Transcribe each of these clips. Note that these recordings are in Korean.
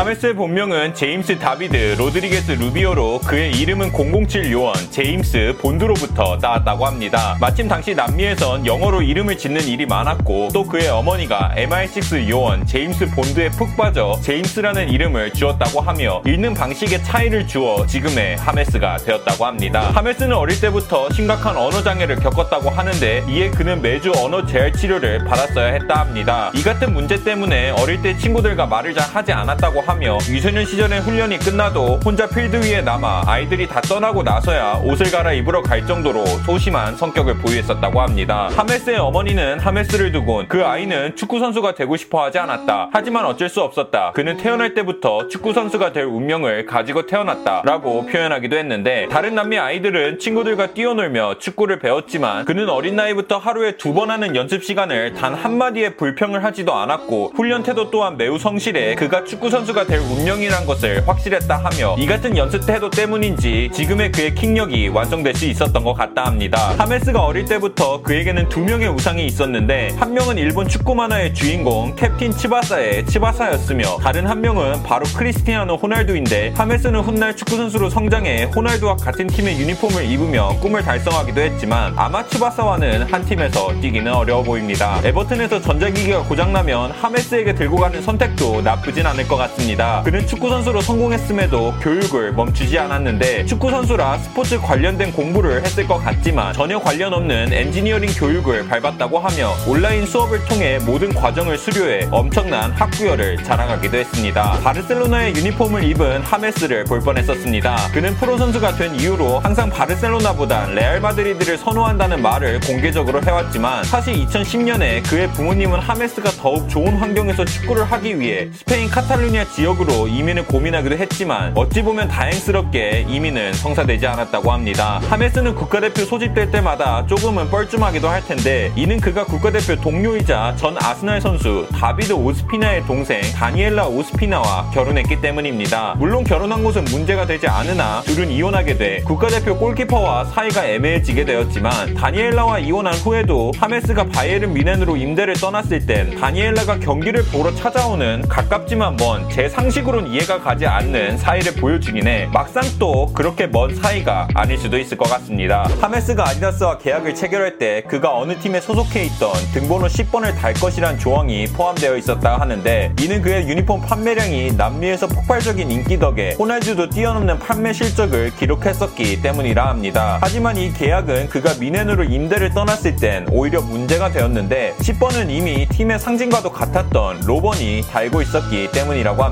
하메스의 본명은 제임스 다비드 로드리게스 루비오로 그의 이름은 007 요원 제임스 본드로부터 따왔다고 합니다. 마침 당시 남미에선 영어로 이름을 짓는 일이 많았고 또 그의 어머니가 MI6 요원 제임스 본드에 푹 빠져 제임스라는 이름을 주었다고 하며 읽는 방식의 차이를 주어 지금의 하메스가 되었다고 합니다. 하메스는 어릴 때부터 심각한 언어 장애를 겪었다고 하는데 이에 그는 매주 언어 재활 치료를 받았어야 했다 합니다. 이 같은 문제 때문에 어릴 때 친구들과 말을 잘 하지 않았다고 하며 유소년 시절의 훈련이 끝나도 혼자 필드 위에 남아 아이들이 다 떠나고 나서야 옷을 갈아입으러 갈 정도로 소심한 성격을 보유했었다고 합니다. 하메스의 어머니는 하메스를 두곤 그 아이는 축구 선수가 되고 싶어 하지 않았다. 하지만 어쩔 수 없었다. 그는 태어날 때부터 축구 선수가 될 운명을 가지고 태어났다. 라고 표현하기도 했는데 다른 남미 아이들은 친구들과 뛰어놀며 축구를 배웠지만 그는 어린 나이부터 하루에 두 번 하는 연습 시간을 단 한마디의 불평을 하지도 않았고 훈련 태도 또한 매우 성실해 그가 축구 선수가 될 운명이란 것을 확실했다 하며 이 같은 연습 태도 때문인지 지금의 그의 킥력이 완성될 수 있었던 것 같다 합니다. 하메스가 어릴 때부터 그에게는 두 명의 우상이 있었는데 한 명은 일본 축구 만화의 주인공 캡틴 치바사의 치바사였으며 다른 한 명은 바로 크리스티아노 호날두인데 하메스는 훗날 축구 선수로 성장해 호날두와 같은 팀의 유니폼을 입으며 꿈을 달성하기도 했지만 아마 치바사와는 한 팀에서 뛰기는 어려워 보입니다. 에버튼에서 전자기기가 고장나면 하메스에게 들고 가는 선택도 나쁘진 않을 것 같습니다. 그는 축구 선수로 성공했음에도 교육을 멈추지 않았는데 축구 선수라 스포츠 관련된 공부를 했을 것 같지만 전혀 관련 없는 엔지니어링 교육을 밟았다고 하며 온라인 수업을 통해 모든 과정을 수료해 엄청난 학구열을 자랑하기도 했습니다. 바르셀로나의 유니폼을 입은 하메스를 볼 뻔했었습니다. 그는 프로 선수가 된 이후로 항상 바르셀로나보다 레알 마드리드를 선호한다는 말을 공개적으로 해왔지만 사실 2010년에 그의 부모님은 하메스가 더욱 좋은 환경에서 축구를 하기 위해 스페인 카탈루니아 지역으로 이민을 고민하기도 했지만 어찌 보면 다행스럽게 이민은 성사되지 않았다고 합니다. 하메스는 국가대표 소집될 때마다 조금은 뻘쭘하기도 할 텐데 이는 그가 국가대표 동료이자 전 아스날 선수 다비드 오스피나의 동생 다니엘라 오스피나와 결혼했기 때문입니다. 물론 결혼한 곳은 문제가 되지 않으나 둘은 이혼하게 돼 국가대표 골키퍼와 사이가 애매해지게 되었지만 다니엘라와 이혼한 후에도 하메스가 바이에른 미넨으로 임대를 떠났을 땐 다니엘라가 경기를 보러 찾아오는 가깝지만 먼제 상식으론 이해가 가지 않는 사이를 보여주긴 해 막상 또 그렇게 먼 사이가 아닐 수도 있을 것 같습니다. 하메스가 아디다스와 계약을 체결할 때 그가 어느 팀에 소속해 있던 등번호 10번을 달 것이란 조항이 포함되어 있었다 하는데 이는 그의 유니폼 판매량이 남미에서 폭발적인 인기 덕에 호날두도 뛰어넘는 판매 실적을 기록했었기 때문이라 합니다. 하지만 이 계약은 그가 미넨으로 임대를 떠났을 땐 오히려 문제가 되었는데 10번은 이미 팀의 상징과도 같았던 로번이 달고 있었기 때문이라고 합니다.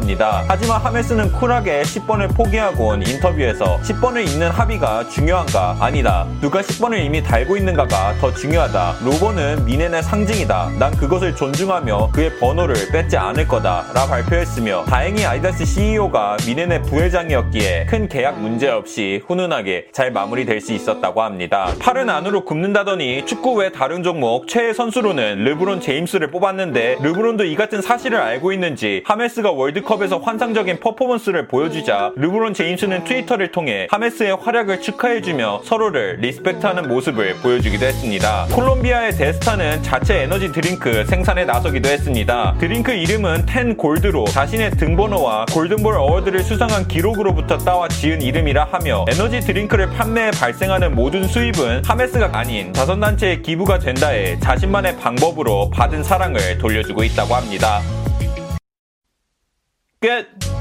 하지만 하메스는 쿨하게 10번을 포기하곤 인터뷰에서 10번을 입는 합의가 중요한가? 아니다. 누가 10번을 이미 달고 있는가가 더 중요하다. 로번은 미넨의 상징이다. 난 그것을 존중하며 그의 번호를 뺏지 않을 거다. 라 발표했으며 다행히 아디다스 CEO가 미넨의 부회장이었기에 큰 계약 문제 없이 훈훈하게 잘 마무리될 수 있었다고 합니다. 팔은 안으로 굽는다더니 축구 외 다른 종목 최애 선수로는 르브론 제임스를 뽑았는데 르브론도 이 같은 사실을 알고 있는지 하메스가 월드컵 에서 환상적인 퍼포먼스를 보여주자 르브론 제임스는 트위터를 통해 하메스의 활약을 축하해주며 서로를 respect하는 모습을 보여주기도 했습니다. 콜롬비아의 대스타는 자체 에너지 드링크 생산에 나서기도 했습니다. 드링크 이름은 Ten Gold로 자신의 등번호와 골든볼 award를 수상한 기록으로부터 따와 지은 이름이라 하며 에너지 드링크를 판매해 발생하는 모든 수입은 하메스가 아닌 자선단체에 기부가 된다 해 자신만의 방법으로 받은 사랑을 돌려주고 있다고 합니다. Good.